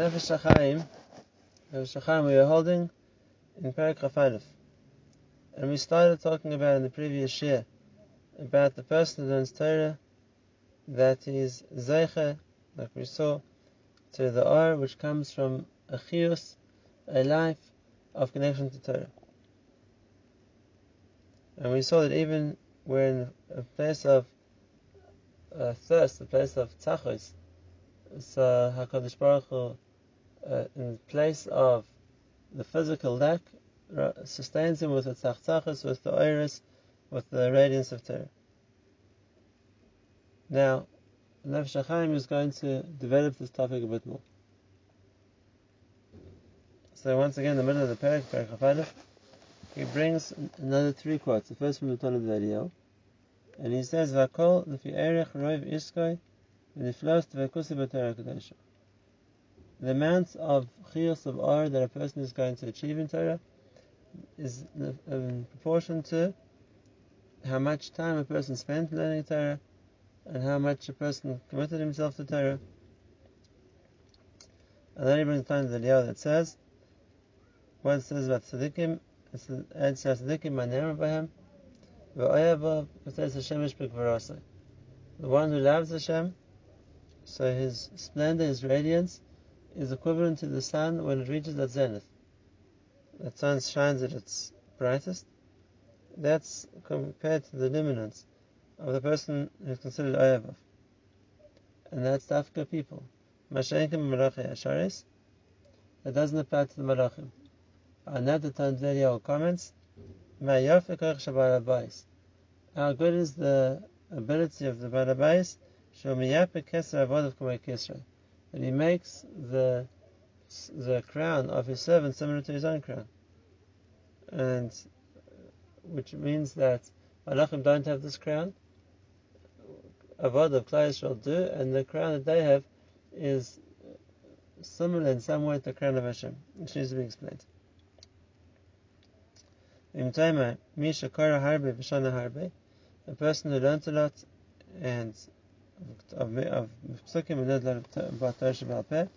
Nefesh HaChaim, Nefesh HaChaim we are holding in Perak Chafalif. And we started talking about in the previous year about the person who learns Torah that is Zeicha, like we saw, to the R which comes from a chiyus, a life of connection to Torah. And we saw that even we're in a place of uh, thirst, a place of tzachos, so Hakadosh Baruch Hu, uh, in place of the physical lack, sustains him with the tzachtzachas, with the iris, with the radiance of Torah. Now, Nefesh HaChaim is going to develop this topic a bit more. So once again, in the middle of the parak, parak he brings another three quotes. The first from the the video, and he says, "Vakol lefi erech roiv iskoi v'niflos tvekusi b'Torah kadosha." The amount of chiyus of R that a person is going to achieve in Torah is in proportion to how much time a person spent learning Torah and how much a person committed himself to Torah. And then he brings down the Liyah that says, what it says about tzaddikim, it says tzaddikim v'oyabav k'tez Hashem ishbek The one who loves Hashem, so his splendor, his radiance, is equivalent to the sun when it reaches that zenith. The sun shines at its brightest. That's compared to the luminance of the person who is considered Oyabav. And that's Dafka people. Mashenkim Malachi Asharis. That doesn't apply to the Malachim. Another Tanzania comments, How good is the ability of the Balabais? That he makes the the crown of his servant similar to his own crown. And which means that Malachim don't have this crown. Avad of Klai shall do, and the crown that they have is similar in some way to the crown of Hashem, which needs to be explained. A person who learns a lot and of psukim and lot about Torah Shabbat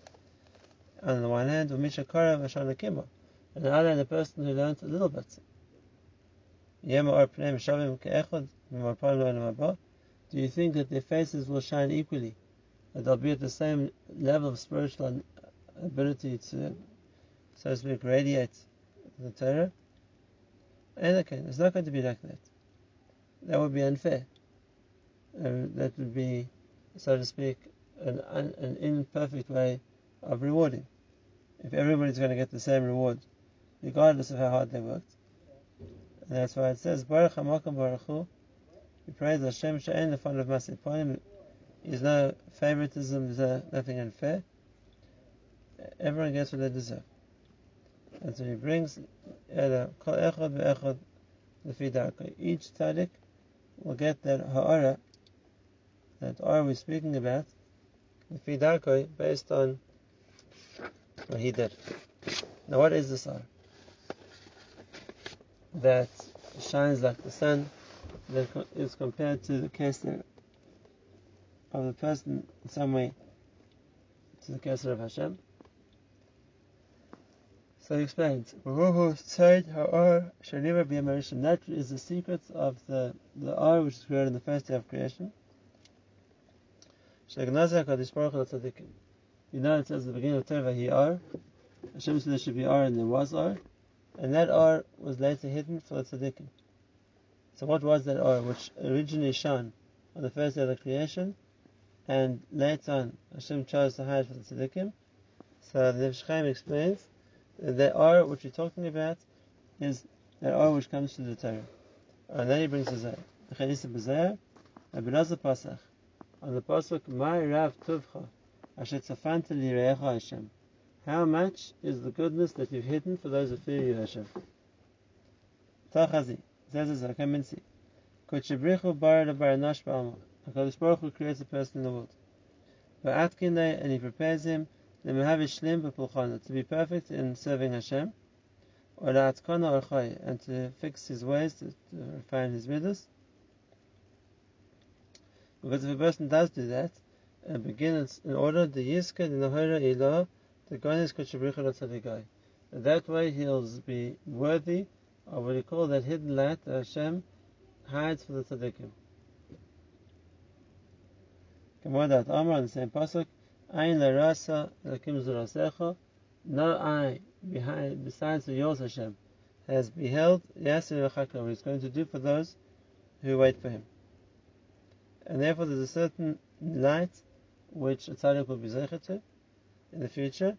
on the one hand, Misha Kara Vashana Kimo, and on the other hand, the person who learns a little bit. Do you think that their faces will shine equally? That they'll be at the same level of spiritual ability to, so to speak, radiate the Torah? And okay, it's not going to be like that. That would be unfair. Uh, that would be, so to speak, an, an imperfect way of rewarding. If everybody's going to get the same reward, regardless of how hard they worked. And that's why it says, Baruch HaMakom Baruch Hu, we praise Hashem She'en the fun of Masih Ponim. There's no favoritism, there's nothing unfair. Everyone gets what they deserve. And so he brings each tzaddik will get that ha'ara, that R we're speaking about, the Fidako based on what he did. Now what is this R? That shines like the sun, that is compared to the keser of the person in some way to the keser of Hashem. So he explains, That is the secret of the, the R which is created in the first day of creation. You know it says at the beginning of Torah, he R. Hashem said there should be R and there was R. And that R was later hidden for the tzaddikim. So what was that R which originally shone on the first day of the creation and later on Hashem chose to hide for the tzaddikim? So the Nefesh explains that the R which we're talking about is the R which comes to the Torah. And then he brings the Zayah. On the Pasuk, My Rav Tuvcha, Asher Hashem. How much is the goodness that you've hidden for those who fear you, Hashem? Tachazi, says the Zakaminsi. Kochebrichu Bar Baranash Ba'ama. HaKadosh Baruch Hu creates a person in the world. Va'atkin and he prepares him to be perfect in serving Hashem, and to fix his ways, to, to refine his midas. Because if a person does do that, and begins in order, the yiska, the nahara ilah, the Gonis Kuchabricha guy. That way he'll be worthy of what you call that hidden light that Hashem hides for the tzaddikim. Kemodat Amar on the same pasuk, Ayin lerasa lakim zurasecha, no eye behind besides the yours Hashem has beheld Yasir Chakra, what he's going to do for those who wait for him. And therefore there's a certain light which a tzaddik will be zeicher to in the future,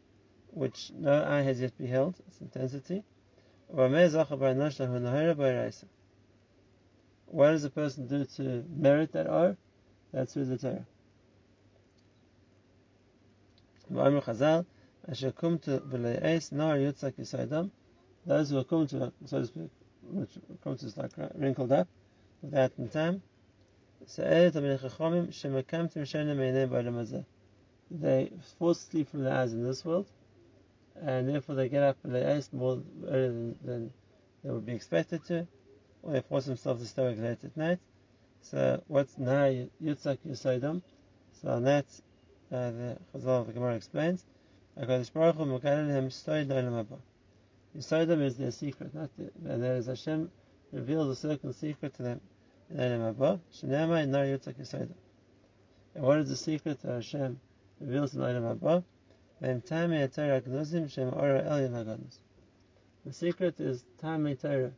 which no eye has yet beheld, its intensity. What does a person do to merit that R? That's through the Torah. Those who are come to, so to speak, which come to like wrinkled up, without in time, they fall asleep from the eyes in this world, and therefore they get up and more earlier than, than they would be expected to, or they force themselves to stay late at night. So what's now Yitzak Yisodam? So on that, uh, the Chazal of the Gemara explains, HaKadosh is their secret, not the, and there is Hashem reveals a certain secret to them. And what is the secret that Hashem reveals in Olam Haba? The secret is Tamei Torah,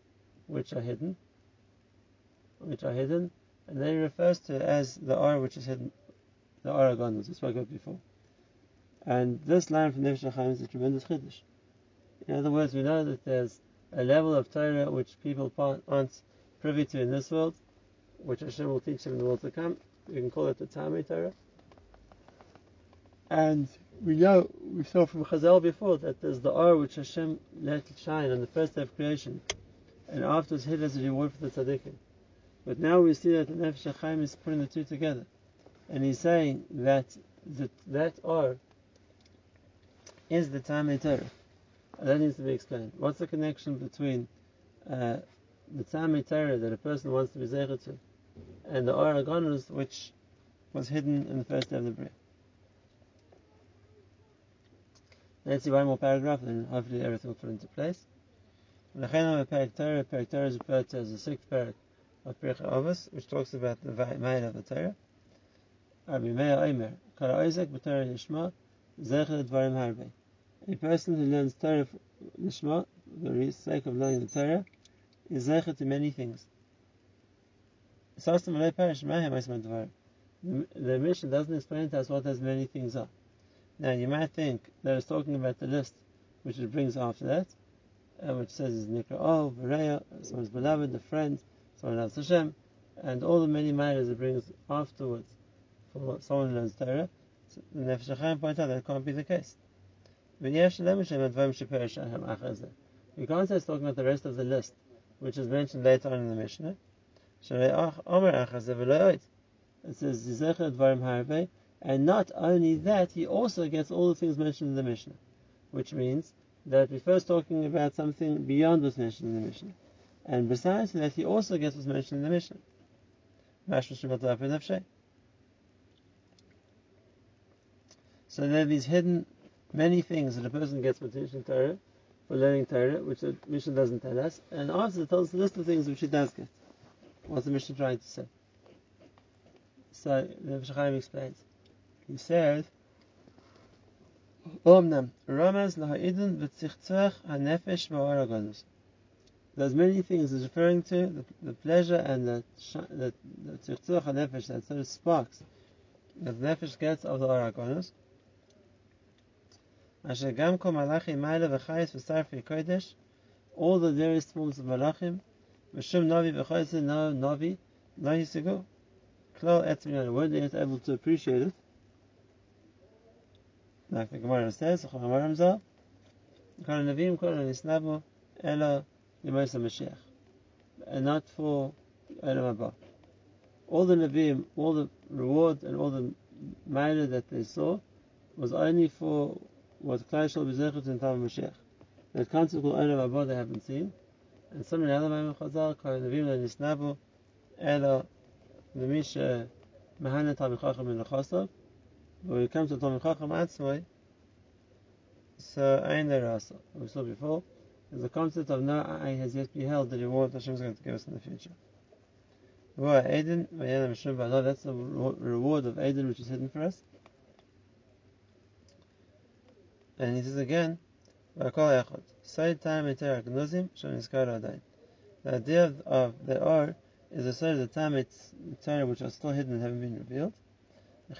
which are hidden, which are hidden, and they refers to as the R which is hidden, the Aragonas, we spoke about before. And this line from Nefesh HaChaim is a tremendous chiddush. In other words, we know that there's a level of Torah which people aren't privy to in this world, which Hashem will teach them in the world to come. You can call it the Tamei Torah. And we know, we saw from Chazal before that there's the R which Hashem let shine on the first day of creation, and afterwards hid as a reward for the tzaddikim. But now we see that the Nefesh HaChaim is putting the two together. And he's saying that the, that R is the Tamei Torah. And that needs to be explained. What's the connection between uh, the Tamei Torah that a person wants to be Zeicher to and the Aragonus which was hidden in the first day of the Bria. Let's see one more paragraph, and hopefully everything will fall into place. Parak Torah, Parak Torah is referred to as the sixth parak of Pirkei Avos, which talks about the Ma'id of the Torah. Rabbi Meir Omer, Kara Isaac b'Torah Lishma, Zecher Dvarim Harbe. A person who learns Torah Lishma, the sake of learning the Torah, is Zecher to many things. The, the Mishnah doesn't explain to us what those many things are. Now you might think that it's talking about the list which it brings after that, uh, which says is Nikra Oh, Bereya, someone's beloved, a friend, someone loves Hashem, and all the many matters it brings afterwards for someone who learns Torah. So the Nefesh HaChaim point out that can't be the case. We can't say it's talking about the rest of the list, which is mentioned later on in the Mishnah. It says, and not only that, he also gets all the things mentioned in the Mishnah, which means that we're first talking about something beyond what's mentioned in the Mishnah. And besides that, he also gets what's mentioned in the Mishnah. So there are these hidden many things that a person gets for teaching Torah, for learning Torah, which the Mishnah doesn't tell us, and it tells us a list of things which he does get. What's the Mishnah trying to say? So the Mishnah explains. He says, Omnam, Ramaz laha'idun v'tzichtzach ha'nefesh v'aragonus. There's many things he's referring to, the, the pleasure and the the tzich ha'nefesh, that sort of sparks that the nefesh gets of the aragonus. Asher gam kol malachi ma'ila v'chayis v'sarfi kodesh, all the various forms of malachim, Mishum Navi v'chayzer no Navi no Yisigo. Klal word they are able to appreciate it. Like the Gemara says, Chol Amaram Kol Navim Kol Nisnabu Ela Yimosa Mashiach. And not for Olam Haba. All the Navim, all the reward and all the matter that they saw was only for what Klal shall be in time of Mashiach. That consequent Olam Haba they haven't seen. And some in other Maimon Chazal, Kol Nevim Lo Nisnabu, Elo Lemisha Mahana Talmid Chacham in Lechosov. When it comes to Talmid Chacham Atzmai, So, Ein Rasa, we saw before, is the concept of no eye has yet beheld the reward Hashem is going to give us in the future. That's the reward of Eden which is hidden for us. And he says again, the idea of, of the R is a sort of the time it's Torah which are still hidden and haven't been revealed. And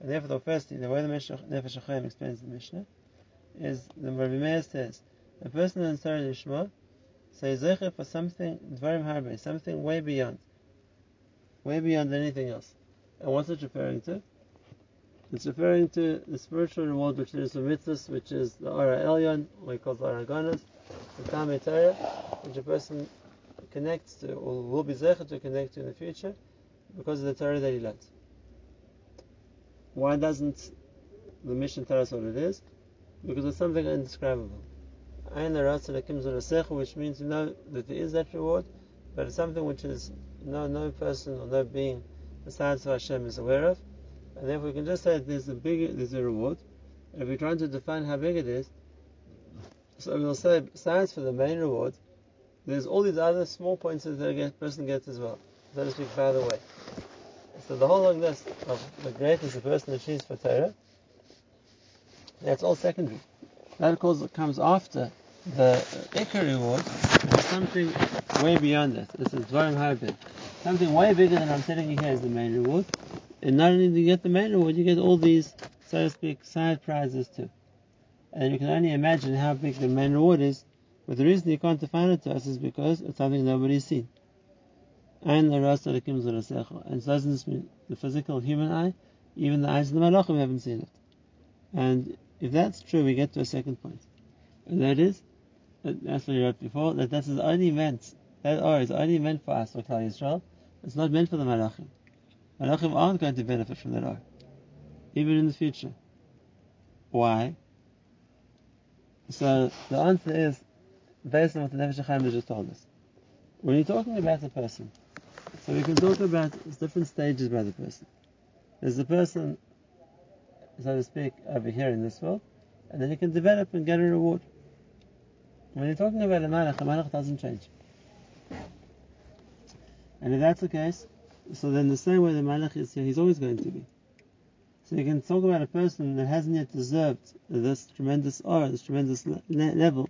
therefore, the first thing, the way the Nefesh HaChaim explains the Mishnah, is the Rabbi Meir says, a person in Torah Lishma says Zecher for something, Dvarim Harbe, something way beyond, way beyond anything else. And what's it referring to? It's referring to the spiritual reward which is for mitzvahs, which is the Ara Elyon, or he calls the Ara Ganas, the Tamei Torah, which a person connects to, or will be Zecher to connect to in the future, because of the Torah that he learns. Why doesn't the Mishnah tell us what it is? Because it's something indescribable. Which means you know that there is that reward, but it's something which is no no person or no being besides Hashem is aware of, and therefore we can just say there's a big there's a reward. And if we're trying to define how big it is, so we'll say besides for the main reward, there's all these other small points that the person gets as well, so to speak, by the way. So the whole long list of the greatest person achieves for Torah, that's all secondary. That of course comes after the Ikar reward, is something way beyond that. This is Dvarim Harbin. Something way bigger than I'm telling you here is the main reward. And not only do you get the main reward, you get all these, so to speak, side prizes too. And you can only imagine how big the main reward is, but the reason you can't define it to us is because it's something nobody's seen. And so doesn't this mean the physical human eye? Even the eyes of the malachim haven't seen it. And if that's true, we get to a second point. And that is, that's what you wrote before, that that is only meant, that or is only meant for us, for Klal Yisrael. It's not meant for the malachim. Malachim aren't going to benefit from that or, even in the future. Why? So the answer is based on what the Nefesh HaChaim just told us. When you're talking about a person, so we can talk about different stages by the person. There's the person, so to speak, over here in this world, and then you can develop and get a reward. When you're talking about a malach, a malach doesn't change. And if that's the case, so then the same way the malach is here, he's always going to be. So you can talk about a person that hasn't yet deserved this tremendous aura, this tremendous le- level,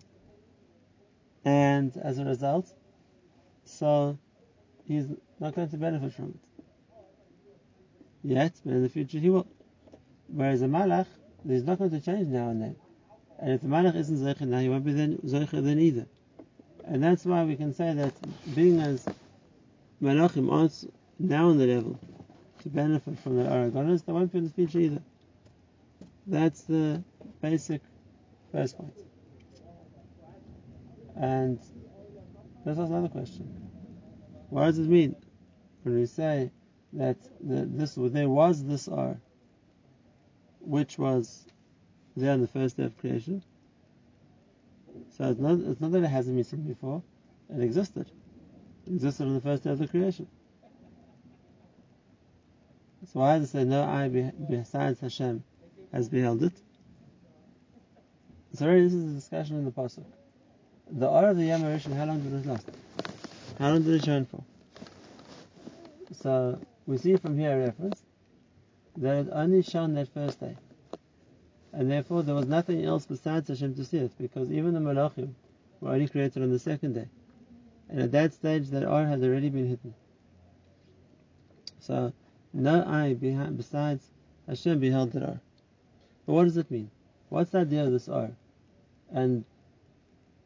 and as a result, so he's not going to benefit from it. Yet, but in the future he will. Whereas a malach, he's not going to change now and then. And if the malach isn't zeicher now, he won't be then zeicher then either. And that's why we can say that being as malachim aren't now on the level to benefit from the aragonas, they won't be in the future either. That's the basic first point. And this was another question. What does it mean when we say that this there was this R, which was there on the first day of creation? So it's not, it's not that it hasn't been seen before; it existed. It existed on the first day of the creation. So why does it say no eye besides Hashem has beheld it? So already this is a discussion in the pasuk. The R of the Yom how long did it last? How long did it shine for? So we see from here a reference that it only shone that first day. And therefore there was nothing else besides Hashem to see it, because even the Malachim were only created on the second day. And at that stage that R had already been hidden. So no eye besides Hashem beheld that R. But what does it mean? What's the idea of this R? And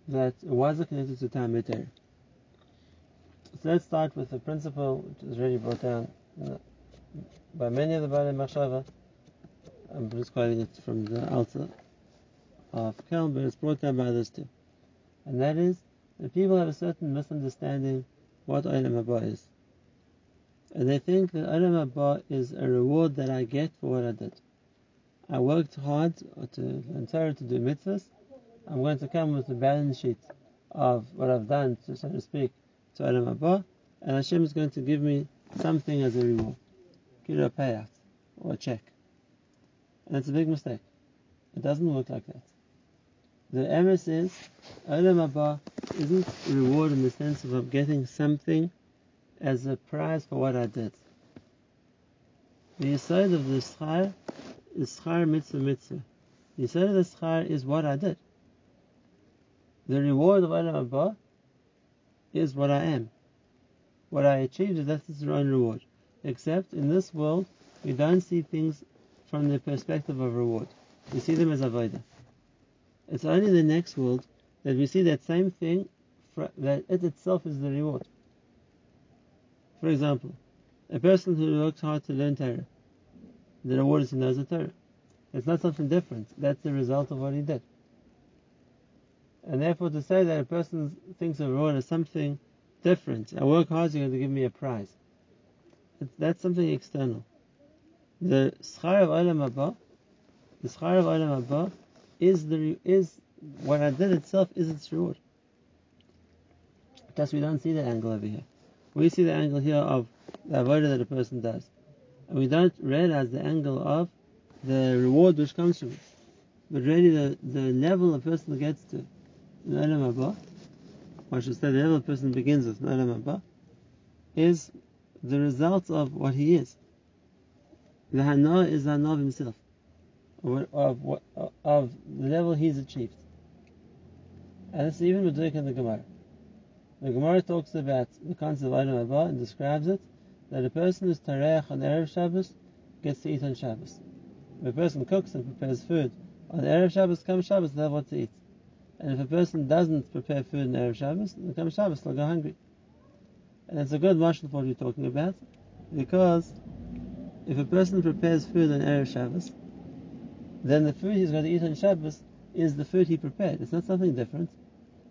that why is it connected to time Torah? So let's start with the principle which is already brought down uh, by many of the Baalei Machshava. I'm just quoting it from the Alta of Kelm, but it's brought down by others too. And that is that people have a certain misunderstanding what Olam Haba is. And they think that Olam Haba is a reward that I get for what I did. I worked hard to Torah, to do mitzvahs. I'm going to come with a balance sheet of what I've done, so to speak, to Olam Haba, and Hashem is going to give me something as a reward, give a payout or a check. And it's a big mistake. It doesn't work like that. The emes is, Olam Haba isn't a reward in the sense of I'm getting something as a prize for what I did. The side of the schar is schar mitzvah mitzvah. The side of the schar is what I did. The reward of Olam Haba is what I am. What I achieved is that's its own reward. Except in this world, we don't see things from the perspective of reward. We see them as avodah. It's only in the next world that we see that same thing, that it itself is the reward. For example, a person who works hard to learn Torah, the reward is he knows the Torah. It's not something different. That's the result of what he did. And therefore, to say that a person thinks of reward as something different, I work hard, you're going to give me a prize. That's something external. The schar of olam haba, the schar of olam haba, is the is what I did itself is its reward. Just we don't see that angle over here. We see the angle here of the avodah that a person does, and we don't realize the angle of the reward which comes from it. But really, the, the level a person gets to in Olam I should say the level a person begins with is the result of what he is. The Hana is the Hana of himself of, what, of the level he's achieved. And this is even Meduik in the Gemara. The Gemara talks about the concept of Olam Haba and describes it that a person who's Tareach on Erev Shabbos gets to eat on Shabbos. If a person cooks and prepares food on Erev Shabbos, come Shabbos, they'll have what to eat. And if a person doesn't prepare food on Erev Shabbos, then come Shabbos, they'll go hungry. And it's a good marshal for what you're talking about, because if a person prepares food on Erev Shabbos, then the food he's going to eat on Shabbos is the food he prepared. It's not something different.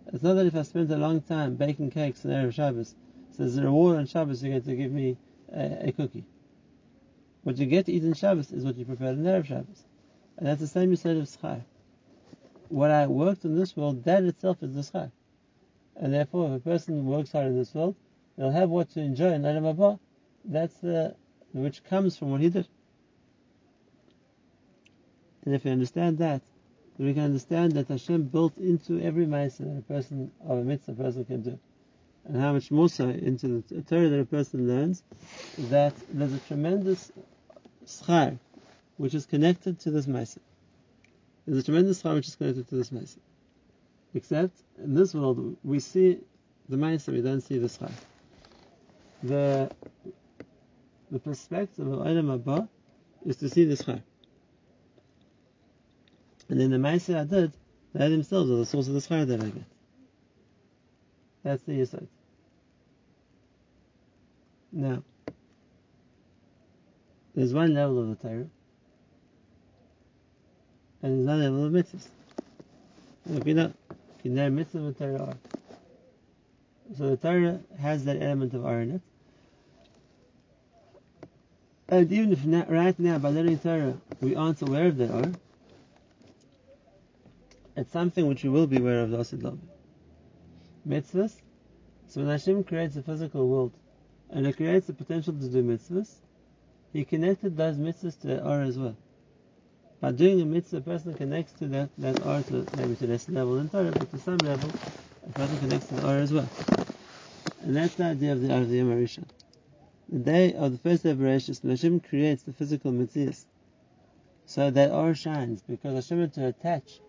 It's not that if I spent a long time baking cakes on Erev Shabbos, so there's a reward on Shabbos you're going to give me a, a, cookie. What you get to eat on Shabbos is what you prepared on Erev Shabbos. And that's the same you said of Schar. What I worked in this world, that itself is the Schar. And therefore, if a person works hard in this world, they'll have what to enjoy in Olam Haba. That's the which comes from what he did. And if you understand that, then we can understand that Hashem built into every mitzvah that a person of a mitzvah person can do. And how much more so into the Torah that a person learns, that there's a tremendous schar which is connected to this mitzvah. There's a tremendous schar which is connected to this mitzvah. Except in this world we see the mitzvah, we don't see the schar. The the perspective of Olam Haba is to see the schar. And then the Maaseh I did, they themselves are the source of the schar that I get. That's the Yisod. Now, there's one level of the Torah, and there's another level of mitzvahs. You know, you know mitzvah and Torah are. So the Torah has that element of R in it. And even if not, right now, by learning Torah, we aren't aware of that R, it's something which we will be aware of, Asid Love. Mitzvahs. So when Hashem creates the physical world and He creates the potential to do mitzvahs, He connected those mitzvahs to that aura as well. By doing a mitzvah, a person connects to that, that aura to maybe to less level in Torah, but to some level, a person connects to the aura as well. And that's the idea of the R of the Yom The day of the first day of Hashem creates the physical mitzvahs, so that aura shines because Hashem had to attach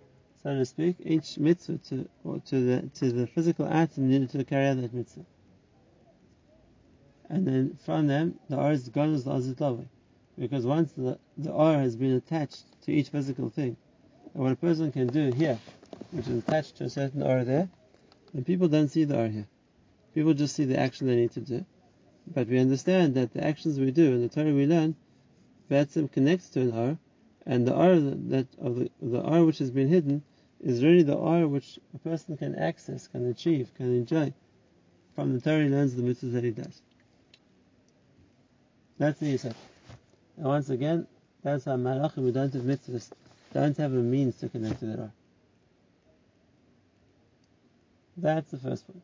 so to speak, each mitzvah to to the to the physical atom needed to carry out that mitzvah. And then from them, the R is gone as the Because once the, the R has been attached to each physical thing, and what a person can do here, which is attached to a certain R there, then people don't see the R here. People just see the action they need to do. But we understand that the actions we do and the Torah we learn, Batsim connects to an R, and the R that of the, the R which has been hidden is really the R which a person can access, can achieve, can enjoy from the Torah he learns the mitzvahs that he does. That's the Yisach. And once again, that's how Malachim who don't have mitzvahs don't have a means to connect to the R. That's the first point.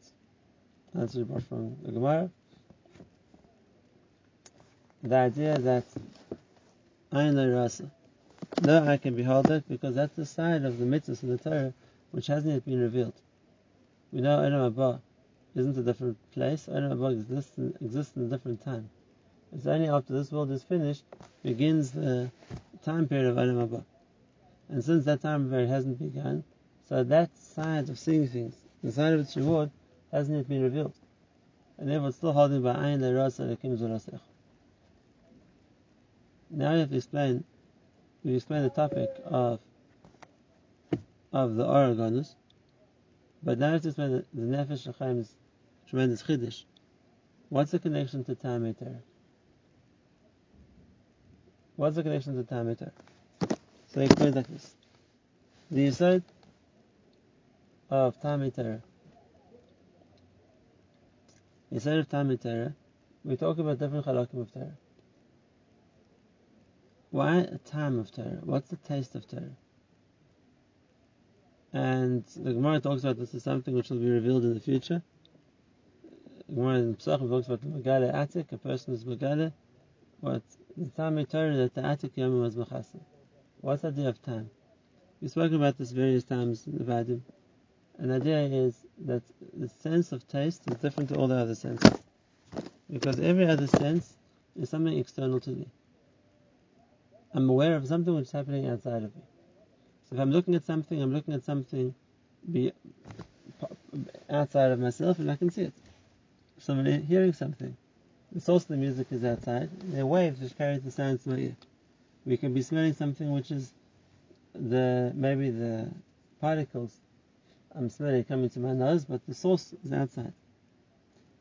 That's the report from the Gemara. The idea that Ayin Rasa, no I can behold it because that's the side of the mitzvahs in the Torah which hasn't yet been revealed. We know Olam Haba isn't a different place. Olam Haba exists in, exists in a different time. It's only after this world is finished begins the time period of Olam Haba. And since that time period hasn't begun, so that side of seeing things, the side of its reward, hasn't yet been revealed. And therefore it's still holding by Lekim Zurasech. Now we have to explain, we explain the topic of of the Oregonus, but now we have to explain the, the Nefesh Chaim's tremendous Chiddush. What's the connection to Tamei Torah? What's the connection to Tamei Torah? So he like this. The Yisod of Tamei Torah. Yisod of Tamei Torah, we talk about different halakim of Torah. Why a time of Torah? What's the taste of Torah? And the Gemara talks about this as something which will be revealed in the future. The Gemara in Pesachim talks about the Megale Atik, a person is Megale, what the time of Torah that the Atik Yom was Machasa. What's the idea of time? We've spoken about this various times in the Vadim. And the idea is that the sense of taste is different to all the other senses. Because every other sense is something external to me. I'm aware of something which is happening outside of me. So if I'm looking at something, I'm looking at something be outside of myself and I can see it. So I'm hearing something, the source of the music is outside, there are waves which carry the sound to my ear. We can be smelling something which is the maybe the particles I'm smelling coming to my nose, but the source is outside.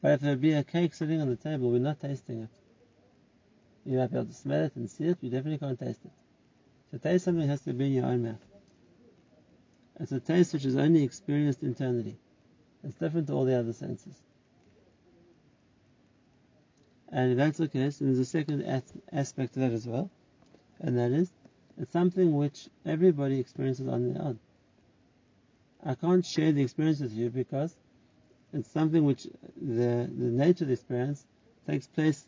But if there be a cake sitting on the table, we're not tasting it. You might be able to smell it and see it, you definitely can't taste it. To taste something has to be in your own mouth. It's a taste which is only experienced internally. It's different to all the other senses. And if that's the case, then there's a second aspect to that as well, and that is, it's something which everybody experiences on their own. I can't share the experience with you because it's something which the, the nature of the experience takes place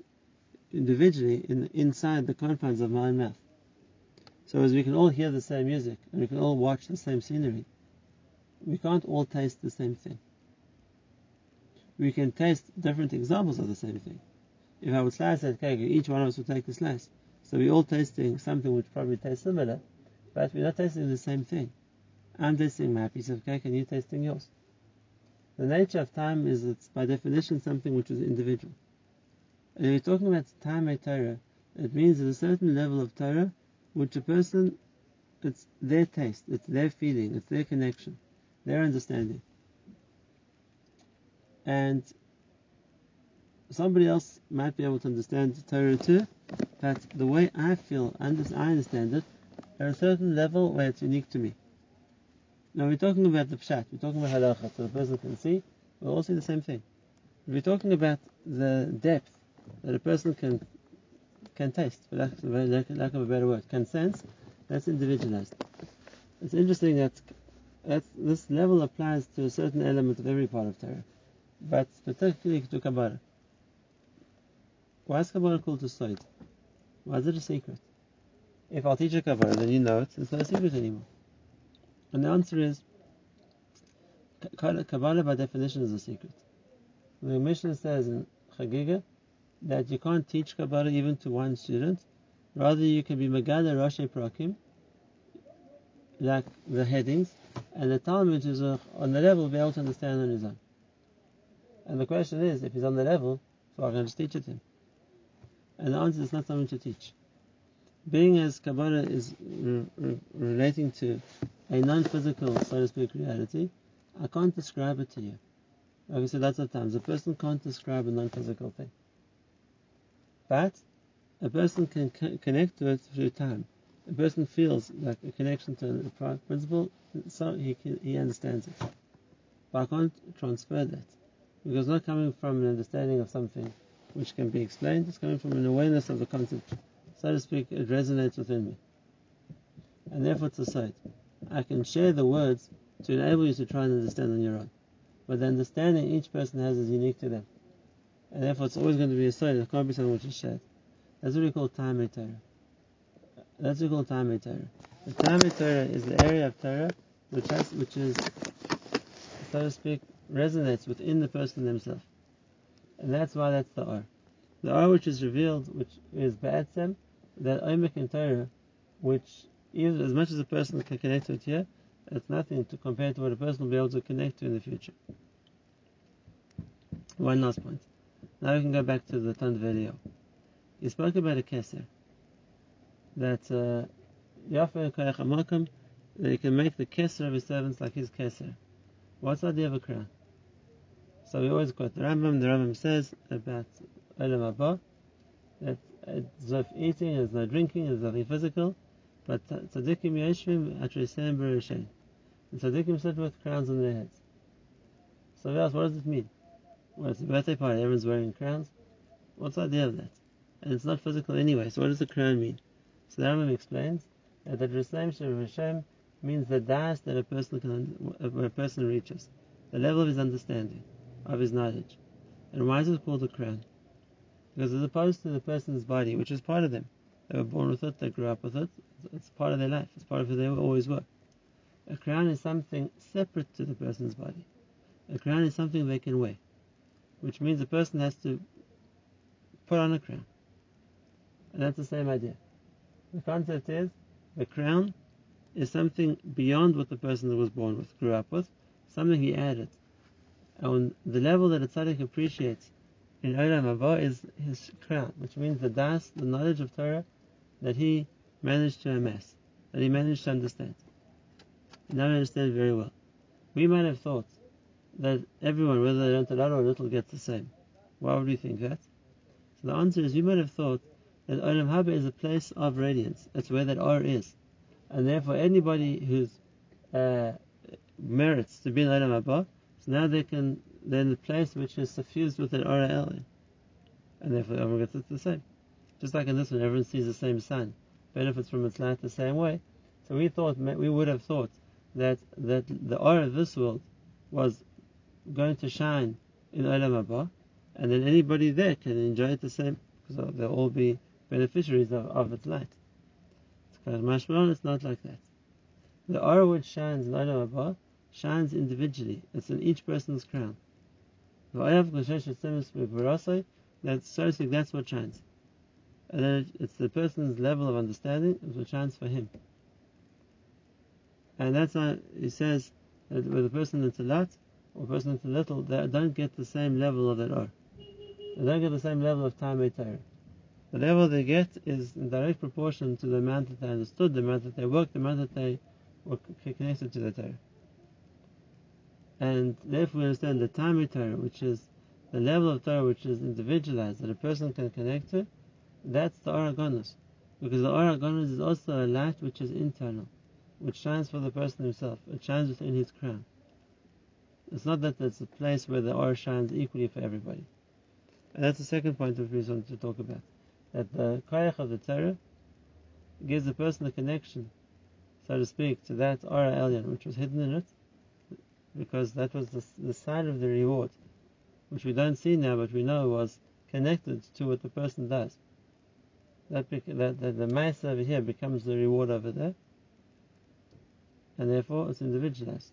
individually in, inside the confines of my own mouth. So as we can all hear the same music and we can all watch the same scenery, we can't all taste the same thing. We can taste different examples of the same thing. If I would slice that cake, each one of us would take a slice. So we're all tasting something which probably tastes similar, but we're not tasting the same thing. I'm tasting my piece of cake and you're tasting yours. The nature of time is it's by definition something which is individual. And you're talking about time at Torah, it means there's a certain level of Torah which a person, it's their taste, it's their feeling, it's their connection, their understanding. And somebody else might be able to understand the Torah too, but the way I feel, I understand it, at a certain level where it's unique to me. Now we're talking about the pshat, we're talking about halacha, so the person can see, we're all seeing the same thing. We're talking about the depth that a person can can taste, for lack, lack of a better word, can sense, that's individualized. It's interesting that this level applies to a certain element of every part of Torah, but particularly to Kabbalah. Why is Kabbalah called a side? Why is it a secret? If I'll teach a Kabbalah, then you know it, it's not a secret anymore. And the answer is Kabbalah by definition is a secret. The Mishnah says in Chagiga that you can't teach Kabbalah even to one student. Rather, you can be Megala Rashi Prakim, like the headings, and the Talmud is uh, on the level be able to understand on his own. And the question is, if he's on the level, so I can just teach it to him. And the answer is not something to teach. Being as Kabbalah is re- re- relating to a non-physical, so to speak, reality, I can't describe it to you. Like I said lots of times, a person can't describe a non-physical thing. But a person can connect to it through time. A person feels like a connection to a principle, so he can, he understands it. But I can't transfer that because it's not coming from an understanding of something which can be explained. It's coming from an awareness of the concept, so to speak. It resonates within me, and therefore a sight. I can share the words to enable you to try and understand on your own. But the understanding each person has is unique to them. And therefore it's always going to be a sign, it can't be something which is shared. That's what we call time Torah. That's what we call time Torah. The Talmud Torah is the area of Torah which has, which is, so to speak, resonates within the person themselves. And that's why that's the R. The R which is revealed, which is Ba'atzem, that Omek in Torah, which even as much as a person can connect to it here, it's nothing to compare to what a person will be able to connect to in the future. One last point. Now we can go back to the Tand video. He spoke about a keser. That uh, Yafa Kayach that he can make the keser of his servants like his keser. What's the idea of a crown? So we always quote the Rambam. The Rambam says about Olam Haba that it's no eating, there's no drinking, there's nothing physical, but tzaddikim yeshvim atrisem b'rishain. And tzaddikim sit with crowns on their heads. So we ask, what does it mean? Well, it's a birthday party, everyone's wearing crowns. What's the idea of that? And it's not physical anyway, so what does the crown mean? So the Rambam explains that the Jerusalem Hashem means the das that a person can, a person reaches, the level of his understanding, of his knowledge. And why is it called a crown? Because as opposed to the person's body, which is part of them, they were born with it, they grew up with it, it's part of their life, it's part of who they always were. A crown is something separate to the person's body. A crown is something they can wear, which means a person has to put on a crown. And that's the same idea. The concept is the crown is something beyond what the person was born with, grew up with, something he added. On the level that a tzaddik appreciates in Olam Haba is his crown, which means the das, the knowledge of Torah that he managed to amass, that he managed to understand. And I understand very well. We might have thought that everyone, whether they learned a lot or little, gets the same. Why would we think that? So the answer is we might have thought that Olam Haba is a place of radiance. That's where that R is. And therefore anybody who's uh, merits to be in Olam Haba, so now they can, they're in the place which is suffused with that R And therefore everyone gets it the same. Just like in this one, everyone sees the same sun, benefits from its light the same way. So we thought, we would have thought that, that the R of this world was going to shine in Olam Haba, and then anybody there can enjoy it the same, because they'll all be beneficiaries of, of its light. It's Because Mashmalon it's not like that. The aura which shines in Olam Haba shines individually. It's in each person's crown. That's so that's what shines. And then it's the person's level of understanding which shines for him. And that's why he says that with a person that's a lot or a person that's little, they don't get the same level of that or. They don't get the same level of time Torah the level they get is in direct proportion to the amount that they understood, the amount that they worked, the amount that they were connected to the Torah. And therefore we understand the time Torah, which is the level of Torah which is individualized, that a person can connect to, that's the Aragonus. Because the Aragonus is also a light which is internal, which shines for the person himself, it shines within his crown. It's not that it's a place where the aura shines equally for everybody. And that's the second point that we want to talk about that the koyach of the Torah gives the person a connection, so to speak, to that Aura Elyon, which was hidden in it, because that was the, the sign of the reward, which we don't see now, but we know was connected to what the person does. That, that, that the mass over here becomes the reward over there, and therefore it's individualized.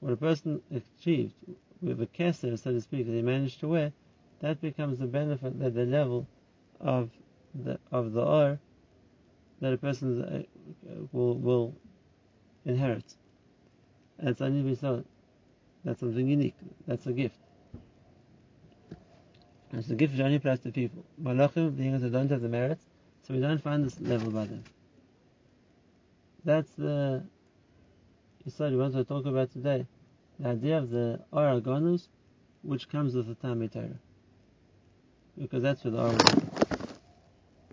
What a person achieved with the keser, so to speak, that he managed to wear, that becomes the benefit, that the level of the of the or that a person uh, will will inherit. And it's only saw That's something unique. That's a gift. And it's a gift which only applies to people. Malachim, being as they don't have the merits, so we don't find this level by them. That's the Yisrael we want to talk about today. The idea of the Aragonus, which comes with the Tamei Torah. Because that's where the